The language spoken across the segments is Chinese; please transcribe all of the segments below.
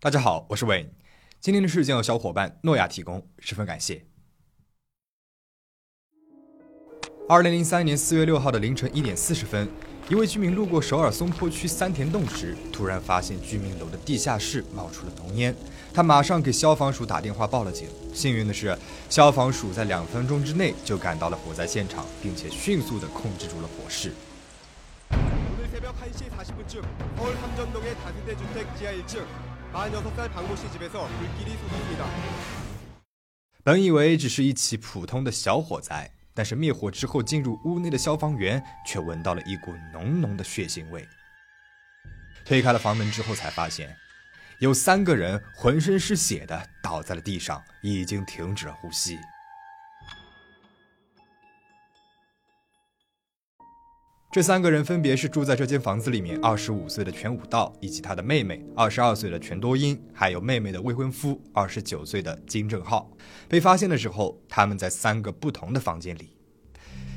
大家好，我是 Wayne。今天的事件由小伙伴诺亚提供，十分感谢。二零零三年四月六号的凌晨一点四十分，一位居民路过首尔松坡区三田洞时，突然发现居民楼的地下室冒出了浓烟。他马上给消防署打电话报了警。幸运的是，消防署在两分钟之内就赶到了火灾现场，并且迅速地控制住了火势。本以为只是一起普通的小火灾。但是灭火之后，进入屋内的消防员却闻到了一股浓浓的血腥味。推开了房门之后，才发现有三个人浑身是血的倒在了地上，已经停止了呼吸。这三个人分别是住在这间房子里面二十五岁的全武道，以及他的妹妹二十二岁的全多英，还有妹妹的未婚夫二十九岁的金正浩。被发现的时候，他们在三个不同的房间里。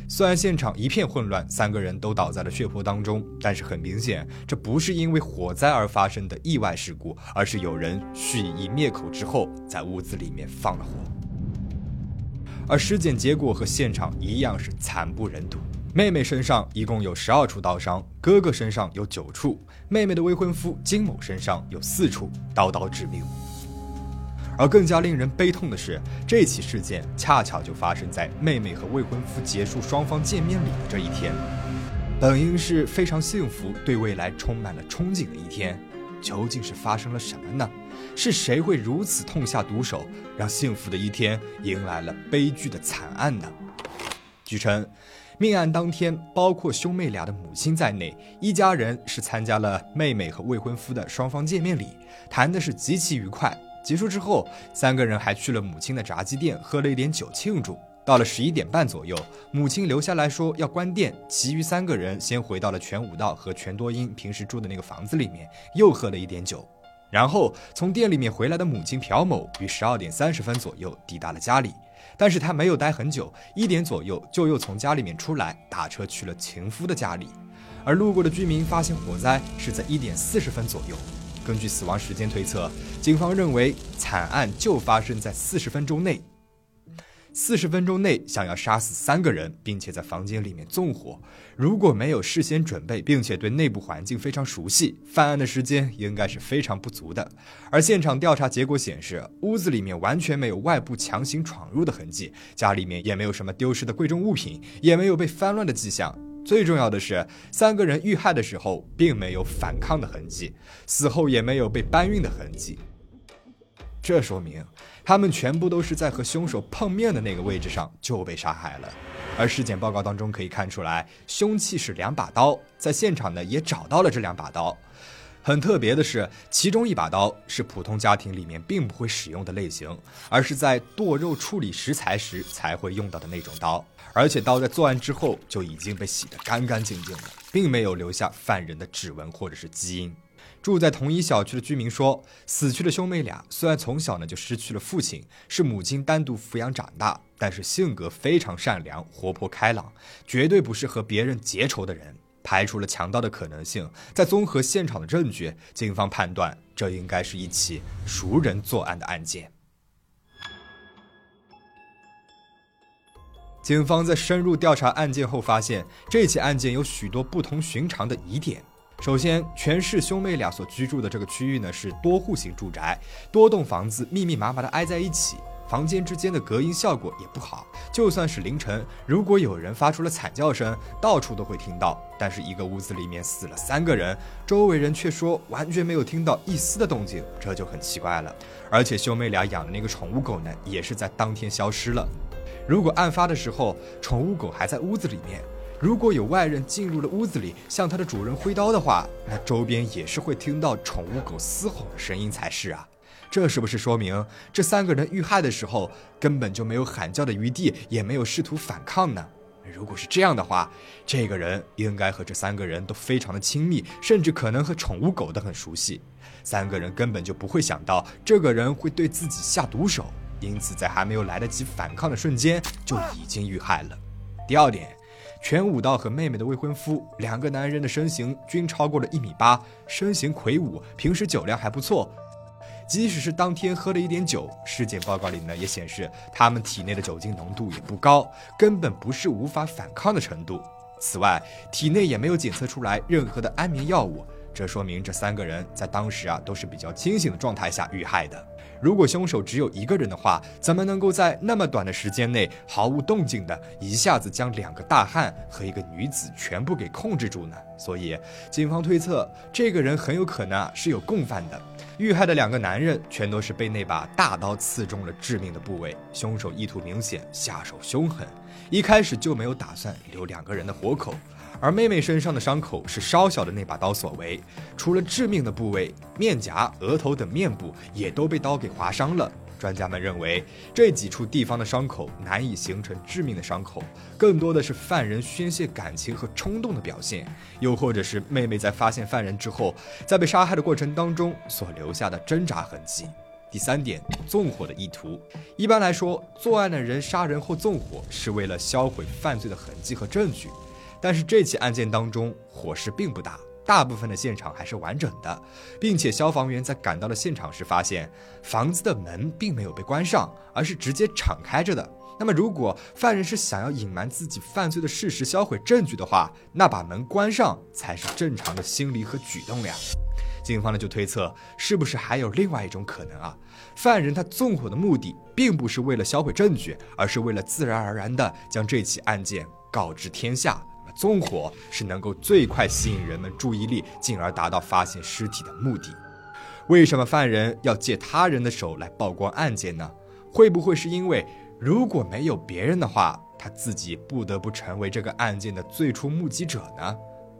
虽然现场一片混乱，三个人都倒在了血泊当中，但是很明显，这不是因为火灾而发生的意外事故，而是有人蓄意灭口之后，在屋子里面放了火。而尸检结果和现场一样是惨不忍睹。妹妹身上一共有十二处刀伤，哥哥身上有九处，妹妹的未婚夫金某身上有四处，刀刀致命。而更加令人悲痛的是，这起事件恰巧就发生在妹妹和未婚夫结束双方见面礼的这一天，本应是非常幸福、对未来充满了憧憬的一天，究竟是发生了什么呢？是谁会如此痛下毒手，让幸福的一天迎来了悲剧的惨案呢？据称。命案当天，包括兄妹俩的母亲在内，一家人是参加了妹妹和未婚夫的双方见面礼，谈的是极其愉快。结束之后，三个人还去了母亲的炸鸡店喝了一点酒庆祝。到了十一点半左右，母亲留下来说要关店，其余三个人先回到了全武道和全多英平时住的那个房子里面，又喝了一点酒。然后从店里面回来的母亲朴某于十二点三十分左右抵达了家里。但是他没有待很久，一点左右就又从家里面出来，打车去了情夫的家里。而路过的居民发现火灾是在一点四十分左右。根据死亡时间推测，警方认为惨案就发生在四十分钟内。四十分钟内想要杀死三个人，并且在房间里面纵火，如果没有事先准备，并且对内部环境非常熟悉，犯案的时间应该是非常不足的。而现场调查结果显示，屋子里面完全没有外部强行闯入的痕迹，家里面也没有什么丢失的贵重物品，也没有被翻乱的迹象。最重要的是，三个人遇害的时候并没有反抗的痕迹，死后也没有被搬运的痕迹。这说明。他们全部都是在和凶手碰面的那个位置上就被杀害了，而尸检报告当中可以看出来，凶器是两把刀，在现场呢也找到了这两把刀。很特别的是，其中一把刀是普通家庭里面并不会使用的类型，而是在剁肉处理食材时才会用到的那种刀，而且刀在作案之后就已经被洗得干干净净了，并没有留下犯人的指纹或者是基因。住在同一小区的居民说，死去的兄妹俩虽然从小呢就失去了父亲，是母亲单独抚养长大，但是性格非常善良、活泼开朗，绝对不是和别人结仇的人。排除了强盗的可能性，在综合现场的证据，警方判断这应该是一起熟人作案的案件。警方在深入调查案件后发现，这起案件有许多不同寻常的疑点。首先，全市兄妹俩所居住的这个区域呢是多户型住宅，多栋房子密密麻麻的挨在一起，房间之间的隔音效果也不好。就算是凌晨，如果有人发出了惨叫声，到处都会听到。但是一个屋子里面死了三个人，周围人却说完全没有听到一丝的动静，这就很奇怪了。而且兄妹俩养的那个宠物狗呢，也是在当天消失了。如果案发的时候宠物狗还在屋子里面。如果有外人进入了屋子里，向它的主人挥刀的话，那周边也是会听到宠物狗嘶吼的声音才是啊！这是不是说明这三个人遇害的时候根本就没有喊叫的余地，也没有试图反抗呢？如果是这样的话，这个人应该和这三个人都非常的亲密，甚至可能和宠物狗都很熟悉。三个人根本就不会想到这个人会对自己下毒手，因此在还没有来得及反抗的瞬间就已经遇害了。第二点。全武道和妹妹的未婚夫两个男人的身形均超过了一米八，身形魁梧，平时酒量还不错。即使是当天喝了一点酒，尸检报告里呢也显示他们体内的酒精浓度也不高，根本不是无法反抗的程度。此外，体内也没有检测出来任何的安眠药物，这说明这三个人在当时啊都是比较清醒的状态下遇害的。如果凶手只有一个人的话，怎么能够在那么短的时间内毫无动静的一下子将两个大汉和一个女子全部给控制住呢？所以，警方推测这个人很有可能啊是有共犯的。遇害的两个男人全都是被那把大刀刺中了致命的部位，凶手意图明显，下手凶狠，一开始就没有打算留两个人的活口。而妹妹身上的伤口是稍小的那把刀所为，除了致命的部位，面颊、额头等面部也都被刀给划伤了。专家们认为，这几处地方的伤口难以形成致命的伤口，更多的是犯人宣泄感情和冲动的表现，又或者是妹妹在发现犯人之后，在被杀害的过程当中所留下的挣扎痕迹。第三点，纵火的意图。一般来说，作案的人杀人后纵火是为了销毁犯罪的痕迹和证据。但是这起案件当中火势并不大，大部分的现场还是完整的，并且消防员在赶到了现场时发现，房子的门并没有被关上，而是直接敞开着的。那么，如果犯人是想要隐瞒自己犯罪的事实、销毁证据的话，那把门关上才是正常的心理和举动呀。警方呢就推测，是不是还有另外一种可能啊？犯人他纵火的目的并不是为了销毁证据，而是为了自然而然的将这起案件告知天下。纵火是能够最快吸引人们注意力，进而达到发现尸体的目的。为什么犯人要借他人的手来曝光案件呢？会不会是因为如果没有别人的话，他自己不得不成为这个案件的最初目击者呢？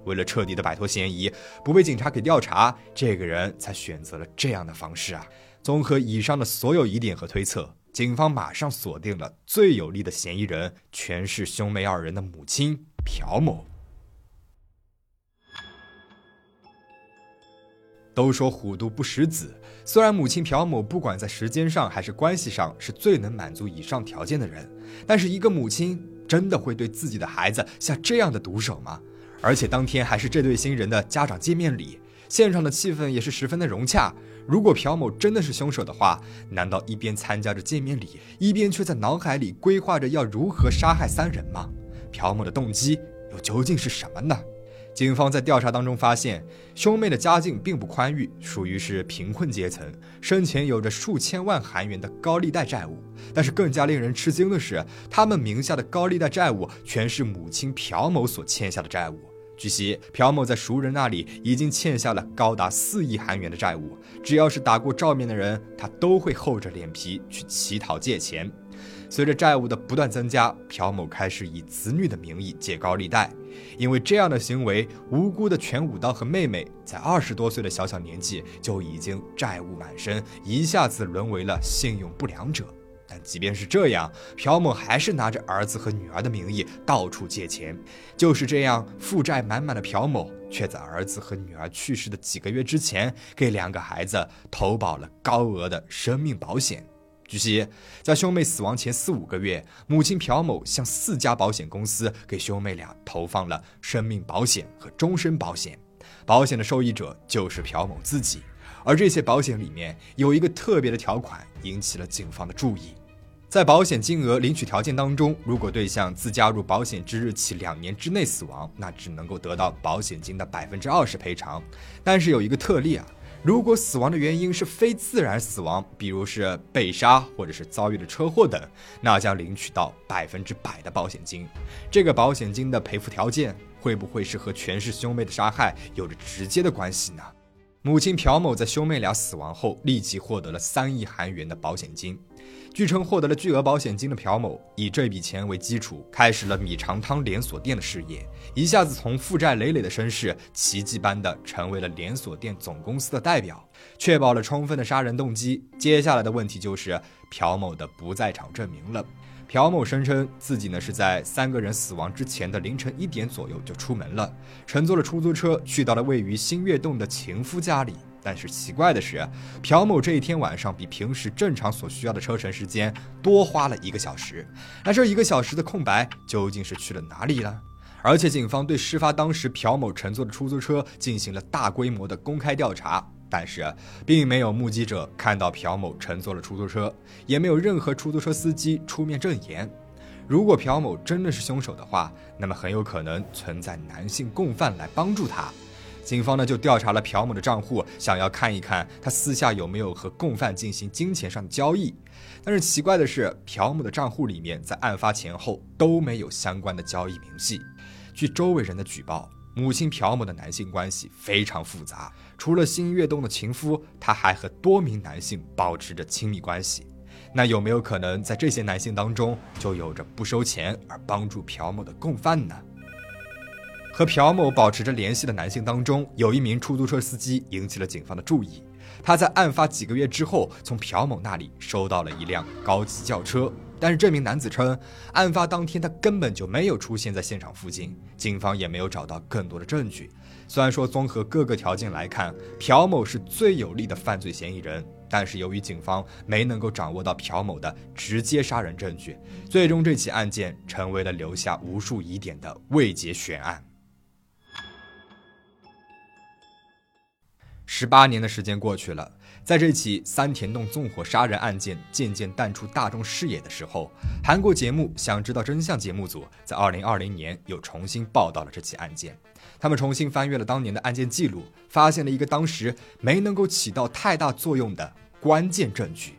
为了彻底的摆脱嫌疑，不被警察给调查，这个人才选择了这样的方式啊！综合以上的所有疑点和推测，警方马上锁定了最有力的嫌疑人，全是兄妹二人的母亲。朴某，都说虎毒不食子。虽然母亲朴某不管在时间上还是关系上是最能满足以上条件的人，但是一个母亲真的会对自己的孩子下这样的毒手吗？而且当天还是这对新人的家长见面礼，现场的气氛也是十分的融洽。如果朴某真的是凶手的话，难道一边参加着见面礼，一边却在脑海里规划着要如何杀害三人吗？朴某的动机又究竟是什么呢？警方在调查当中发现，兄妹的家境并不宽裕，属于是贫困阶层，生前有着数千万韩元的高利贷债务。但是更加令人吃惊的是，他们名下的高利贷债务全是母亲朴某所欠下的债务。据悉，朴某在熟人那里已经欠下了高达四亿韩元的债务，只要是打过照面的人，他都会厚着脸皮去乞讨借钱。随着债务的不断增加，朴某开始以子女的名义借高利贷。因为这样的行为，无辜的全武道和妹妹在二十多岁的小小年纪就已经债务满身，一下子沦为了信用不良者。但即便是这样，朴某还是拿着儿子和女儿的名义到处借钱。就是这样，负债满满的朴某，却在儿子和女儿去世的几个月之前，给两个孩子投保了高额的生命保险。据悉，在兄妹死亡前四五个月，母亲朴某向四家保险公司给兄妹俩投放了生命保险和终身保险，保险的受益者就是朴某自己。而这些保险里面有一个特别的条款，引起了警方的注意。在保险金额领取条件当中，如果对象自加入保险之日起两年之内死亡，那只能够得到保险金的百分之二十赔偿。但是有一个特例啊。如果死亡的原因是非自然死亡，比如是被杀或者是遭遇了车祸等，那将领取到百分之百的保险金。这个保险金的赔付条件会不会是和全氏兄妹的杀害有着直接的关系呢？母亲朴某在兄妹俩死亡后立即获得了三亿韩元的保险金。据称，获得了巨额保险金的朴某以这笔钱为基础，开始了米肠汤连锁店的事业，一下子从负债累累的绅士，奇迹般的成为了连锁店总公司的代表，确保了充分的杀人动机。接下来的问题就是朴某的不在场证明了。朴某声称自己呢是在三个人死亡之前的凌晨一点左右就出门了，乘坐了出租车去到了位于新月洞的情夫家里。但是奇怪的是，朴某这一天晚上比平时正常所需要的车程时间多花了一个小时。那这一个小时的空白究竟是去了哪里了？而且警方对事发当时朴某乘坐的出租车进行了大规模的公开调查，但是，并没有目击者看到朴某乘坐了出租车，也没有任何出租车司机出面证言。如果朴某真的是凶手的话，那么很有可能存在男性共犯来帮助他。警方呢就调查了朴某的账户，想要看一看他私下有没有和共犯进行金钱上的交易。但是奇怪的是，朴某的账户里面在案发前后都没有相关的交易明细。据周围人的举报。母亲朴某的男性关系非常复杂，除了新月洞的情夫，他还和多名男性保持着亲密关系。那有没有可能在这些男性当中，就有着不收钱而帮助朴某的共犯呢？和朴某保持着联系的男性当中，有一名出租车司机引起了警方的注意。他在案发几个月之后，从朴某那里收到了一辆高级轿车。但是这名男子称，案发当天他根本就没有出现在现场附近，警方也没有找到更多的证据。虽然说综合各个条件来看，朴某是最有力的犯罪嫌疑人，但是由于警方没能够掌握到朴某的直接杀人证据，最终这起案件成为了留下无数疑点的未解悬案。十八年的时间过去了。在这起三田洞纵火杀人案件渐渐淡出大众视野的时候，韩国节目《想知道真相》节目组在2020年又重新报道了这起案件。他们重新翻阅了当年的案件记录，发现了一个当时没能够起到太大作用的关键证据。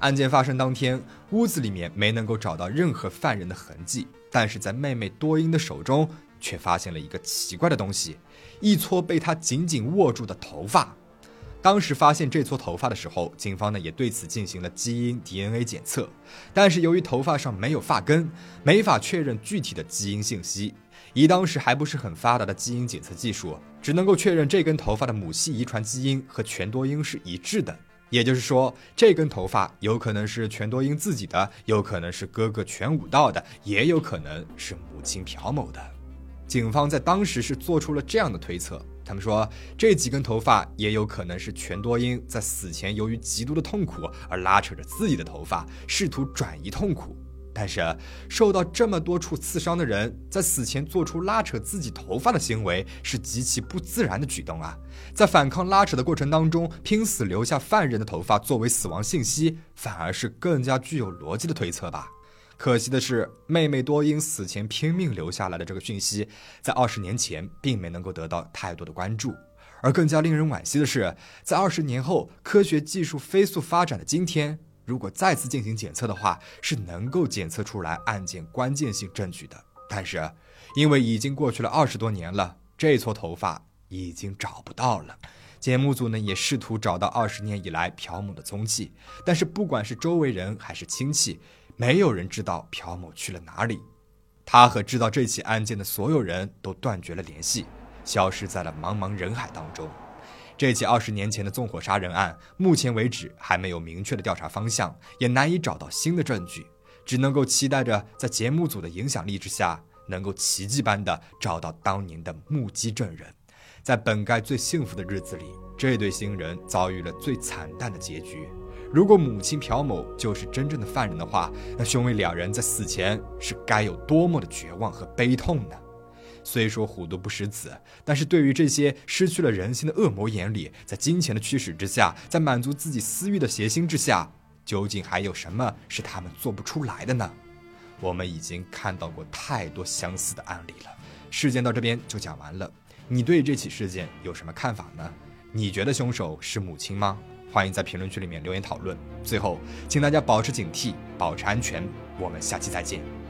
案件发生当天，屋子里面没能够找到任何犯人的痕迹，但是在妹妹多英的手中却发现了一个奇怪的东西，一撮被他紧紧握住的头发。当时发现这撮头发的时候，警方呢也对此进行了基因 DNA 检测，但是由于头发上没有发根，没法确认具体的基因信息。以当时还不是很发达的基因检测技术，只能够确认这根头发的母系遗传基因和全多英是一致的。也就是说，这根头发有可能是全多英自己的，有可能是哥哥全武道的，也有可能是母亲朴某的。警方在当时是做出了这样的推测。他们说，这几根头发也有可能是全多英在死前由于极度的痛苦而拉扯着自己的头发，试图转移痛苦。但是，受到这么多处刺伤的人在死前做出拉扯自己头发的行为，是极其不自然的举动啊！在反抗拉扯的过程当中，拼死留下犯人的头发作为死亡信息，反而是更加具有逻辑的推测吧。可惜的是，妹妹多英死前拼命留下来的这个讯息，在二十年前并没能够得到太多的关注。而更加令人惋惜的是，在二十年后，科学技术飞速发展的今天，如果再次进行检测的话，是能够检测出来案件关键性证据的。但是，因为已经过去了二十多年了，这撮头发已经找不到了。节目组呢也试图找到二十年以来朴某的踪迹，但是不管是周围人还是亲戚。没有人知道朴某去了哪里，他和知道这起案件的所有人都断绝了联系，消失在了茫茫人海当中。这起二十年前的纵火杀人案，目前为止还没有明确的调查方向，也难以找到新的证据，只能够期待着在节目组的影响力之下，能够奇迹般的找到当年的目击证人。在本该最幸福的日子里，这对新人遭遇了最惨淡的结局。如果母亲朴某就是真正的犯人的话，那兄妹两人在死前是该有多么的绝望和悲痛呢？虽说虎毒不食子，但是对于这些失去了人性的恶魔眼里，在金钱的驱使之下，在满足自己私欲的邪心之下，究竟还有什么是他们做不出来的呢？我们已经看到过太多相似的案例了。事件到这边就讲完了，你对这起事件有什么看法呢？你觉得凶手是母亲吗？欢迎在评论区里面留言讨论。最后，请大家保持警惕，保持安全。我们下期再见。